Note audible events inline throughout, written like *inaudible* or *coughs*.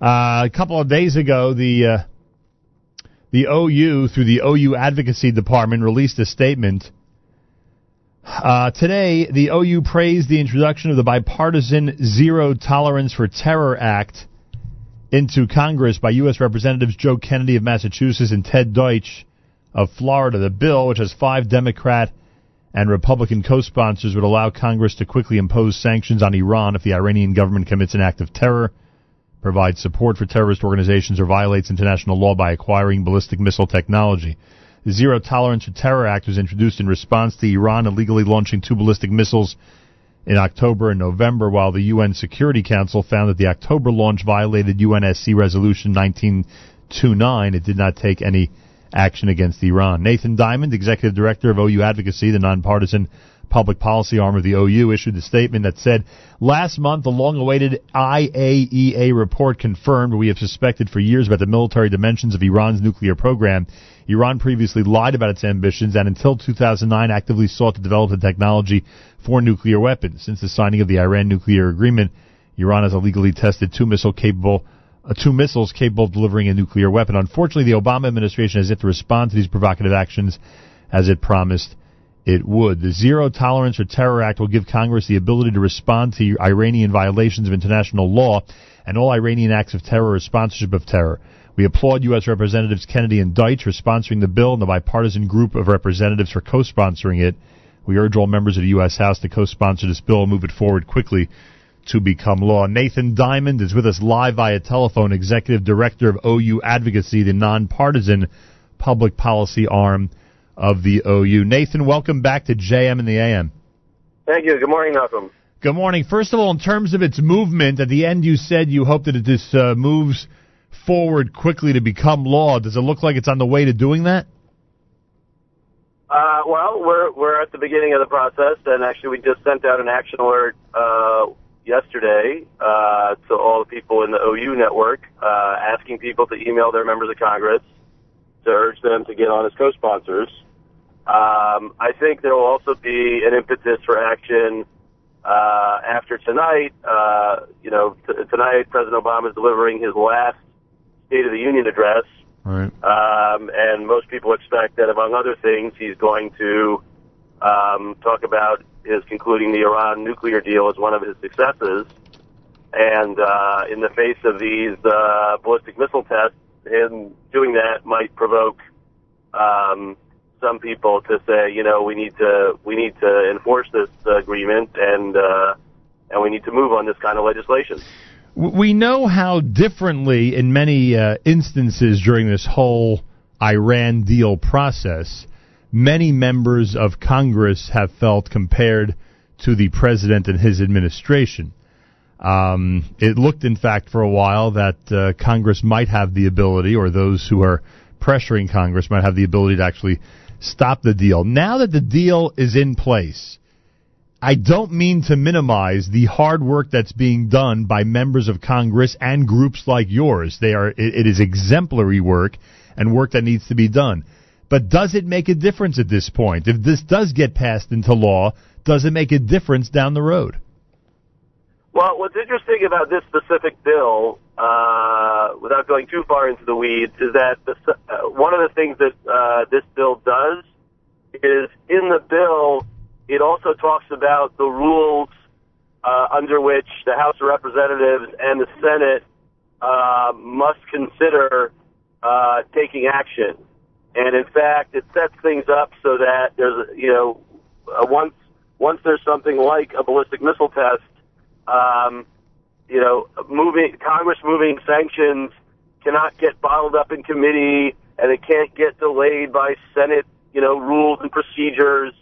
Uh, a couple of days ago, the uh, the OU through the OU Advocacy Department released a statement. Uh, today, the OU praised the introduction of the bipartisan Zero Tolerance for Terror Act into Congress by U.S. Representatives Joe Kennedy of Massachusetts and Ted Deutch of Florida. The bill, which has five Democrat and Republican co-sponsors, would allow Congress to quickly impose sanctions on Iran if the Iranian government commits an act of terror, provides support for terrorist organizations, or violates international law by acquiring ballistic missile technology. The Zero Tolerance for Terror Act was introduced in response to Iran illegally launching two ballistic missiles in October and November, while the UN Security Council found that the October launch violated UNSC Resolution 1929. It did not take any action against Iran. Nathan Diament, executive director of OU Advocacy, the nonpartisan public policy arm of the OU, issued a statement that said, Last month, the long awaited IAEA report confirmed what we have suspected for years about the military dimensions of Iran's nuclear program. Iran previously lied about its ambitions and until 2009 actively sought to develop the technology for nuclear weapons. Since the signing of the Iran nuclear agreement, Iran has illegally tested two missile capable Uh, two missiles capable of delivering a nuclear weapon. Unfortunately, the Obama administration has yet to respond to these provocative actions as it promised it would. The Zero Tolerance for Terror Act will give Congress the ability to respond to Iranian violations of international law and all Iranian acts of terror or sponsorship of terror. We applaud U.S. Representatives Kennedy and Deutch for sponsoring the bill and the bipartisan group of representatives for co-sponsoring it. We urge all members of the U.S. House to co-sponsor this bill and move it forward quickly to become law. Nathan Diament is with us live via telephone, Executive Director of OU Advocacy, the nonpartisan public policy arm of the OU. Nathan, welcome back to JM and the AM. Thank you. Good morning, Malcolm. Good morning. First of all, in terms of its movement, at the end you said you hope that it this uh, moves forward quickly to become law. Does it look like it's on the way to doing that? Uh, well, we're we're at the beginning of the process, and actually, we just sent out an action alert uh, yesterday uh, to all the people in the OU network, uh, asking people to email their members of Congress to urge them to get on as co-sponsors. Um, I think there will also be an impetus for action uh, after tonight. Uh, you know, t- tonight President Obama is delivering his last State of the Union address. Right. Um, and most people expect that, among other things, he's going to um, talk about his concluding the Iran nuclear deal as one of his successes. And uh, in the face of these uh, ballistic missile tests, him doing that might provoke um, some people to say, you know, we need to we need to enforce this agreement and uh, and we need to move on this kind of legislation. We know how differently, in many uh, instances during this whole Iran deal process, many members of Congress have felt compared to the president and his administration. Um, it looked, in fact, for a while that uh, Congress might have the ability, or those who are pressuring Congress might have the ability to actually stop the deal. Now that the deal is in place, I don't mean to minimize the hard work that's being done by members of Congress and groups like yours. They are it, it is exemplary work and work that needs to be done. But does it make a difference at this point? If this does get passed into law, does it make a difference down the road? Well, what's interesting about this specific bill, uh, without going too far into the weeds, is that the, uh, one of the things that uh, this bill does is in the bill, it also talks about the rules uh, under which the House of Representatives and the Senate uh, must consider uh, taking action. And in fact, it sets things up so that there's, you know, uh, once once there's something like a ballistic missile test, um, you know, moving Congress moving sanctions cannot get bottled up in committee, and it can't get delayed by Senate, you know, rules and procedures.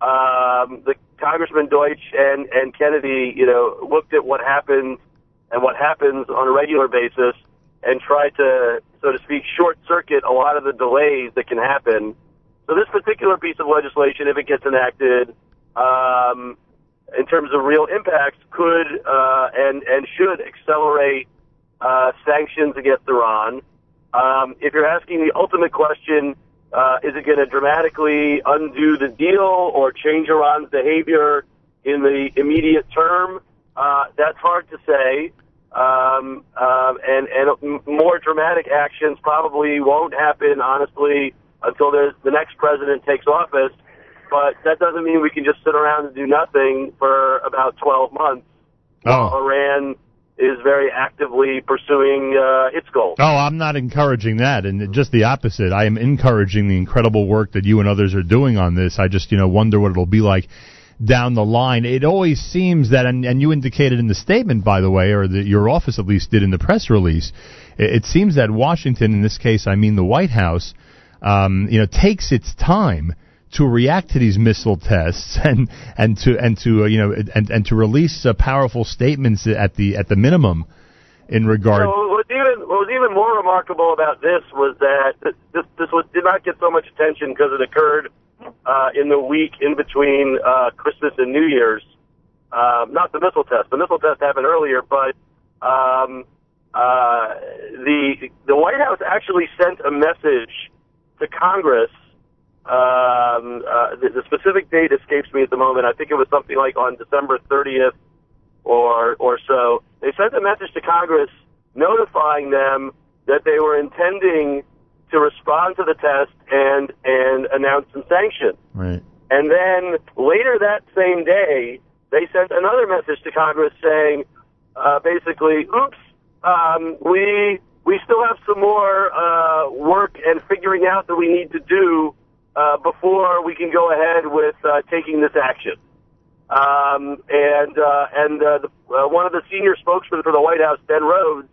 Um, the Congressman Deutch and and Kennedy, you know, looked at what happens and what happens on a regular basis, and try to, so to speak, short circuit a lot of the delays that can happen. So this particular piece of legislation, if it gets enacted, um, in terms of real impacts, could uh, and and should accelerate uh, sanctions against Iran. Um, if you're asking the ultimate question, uh, is it going to dramatically undo the deal or change Iran's behavior in the immediate term? Uh, that's hard to say. Um, um, and and more dramatic actions probably won't happen, honestly, until there's the next president takes office. But that doesn't mean we can just sit around and do nothing for about 12 months. Oh. Iran is very actively pursuing uh, its goals. Oh, I'm not encouraging that, and just the opposite. I am encouraging the incredible work that you and others are doing on this. I just, you know, wonder what it'll be like down the line. It always seems that, and, and you indicated in the statement, by the way, or that your office at least did in the press release, it, it seems that Washington, in this case, I mean the White House, um, you know, takes its time to react to these missile tests *laughs* and and to and to uh, you know and and to release uh, powerful statements at the at the minimum in regard. So what was even what was even more remarkable about this was that this this was, did not get so much attention because it occurred uh, in the week in between uh, Christmas and New Year's. Um, not the missile test. The missile test happened earlier, but um, uh, the the White House actually sent a message to Congress um, uh, the, the specific date escapes me at the moment. I think it was something like on December 30th or or so. They sent a message to Congress notifying them that they were intending to respond to the test and and announce some sanctions. Right. And then later that same day, they sent another message to Congress saying, uh, basically, "Oops, um, we we still have some more uh, work and figuring out that we need to do." uh, before we can go ahead with uh, taking this action. Um, and uh, and uh, the, uh, one of the senior spokesmen for the White House, Ben Rhodes,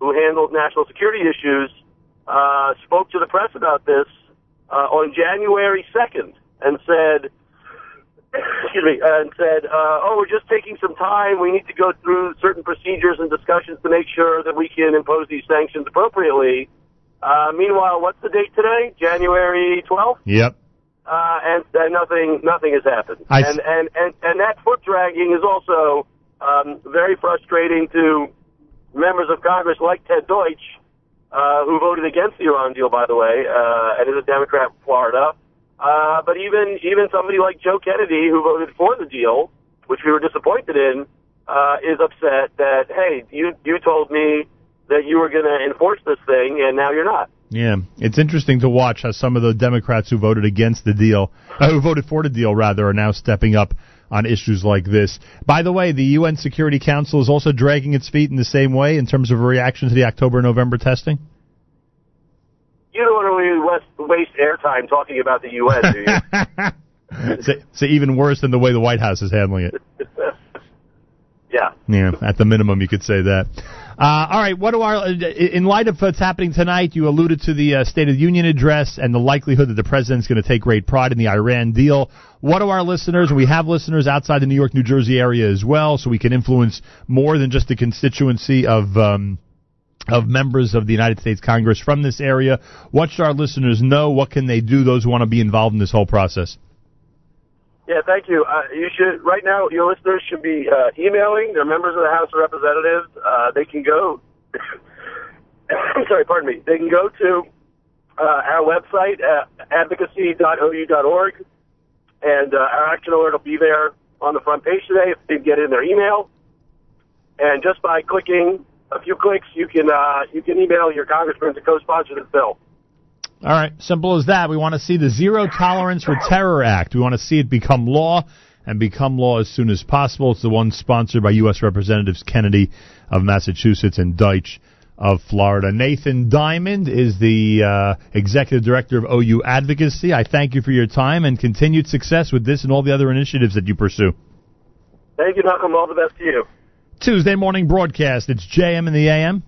who handles national security issues, uh, spoke to the press about this uh, on January 2nd and said, excuse me, and said, uh, oh, we're just taking some time. We need to go through certain procedures and discussions to make sure that we can impose these sanctions appropriately. Uh, meanwhile, what's the date today? January 12th? Yep. Uh, and, and nothing, nothing has happened. I and, and, and, and that foot dragging is also, um, very frustrating to members of Congress like Ted Deutch, uh, who voted against the Iran deal, by the way, uh, and is a Democrat from Florida. Uh, but even, even somebody like Joe Kennedy, who voted for the deal, which we were disappointed in, uh, is upset that, hey, you, you told me that you were going to enforce this thing, and now you're not. Yeah, it's interesting to watch how some of the Democrats who voted against the deal, uh, who voted for the deal rather, are now stepping up on issues like this. By the way, the UN Security Council is also dragging its feet in the same way in terms of a reaction to the October-November testing. You don't want to waste airtime talking about the UN, do you? *laughs* so, so even worse than the way the White House is handling it. *laughs* yeah. Yeah, at the minimum, you could say that. Uh, all right, what do our in light of what's happening tonight? You alluded to the uh, State of the Union address and the likelihood that the president's going to take great pride in the Iran deal. What do our listeners, and we have listeners outside the New York, New Jersey area as well, so we can influence more than just the constituency of. Um, of members of the United States Congress from this area. What should our listeners know? What can they do? Those who want to be involved in this whole process. Yeah, thank you. Uh, you should right now. Your listeners should be uh, emailing their members of the House of Representatives. Uh, they can go. *coughs* I'm sorry, pardon me. They can go to uh, our website at advocacy.ou.org, and uh, our action alert will be there on the front page today if they get in their email. And just by clicking a few clicks, you can uh, you can email your congressman to co-sponsor this bill. All right, simple as that. We want to see the Zero Tolerance for Terror Act. We want to see it become law and become law as soon as possible. It's the one sponsored by U.S. Representatives Kennedy of Massachusetts and Deutch of Florida. Nathan Diament is the uh, executive director of OU Advocacy. I thank you for your time and continued success with this and all the other initiatives that you pursue. Thank you, Malcolm. All the best to you. Tuesday morning broadcast. It's JM in the AM.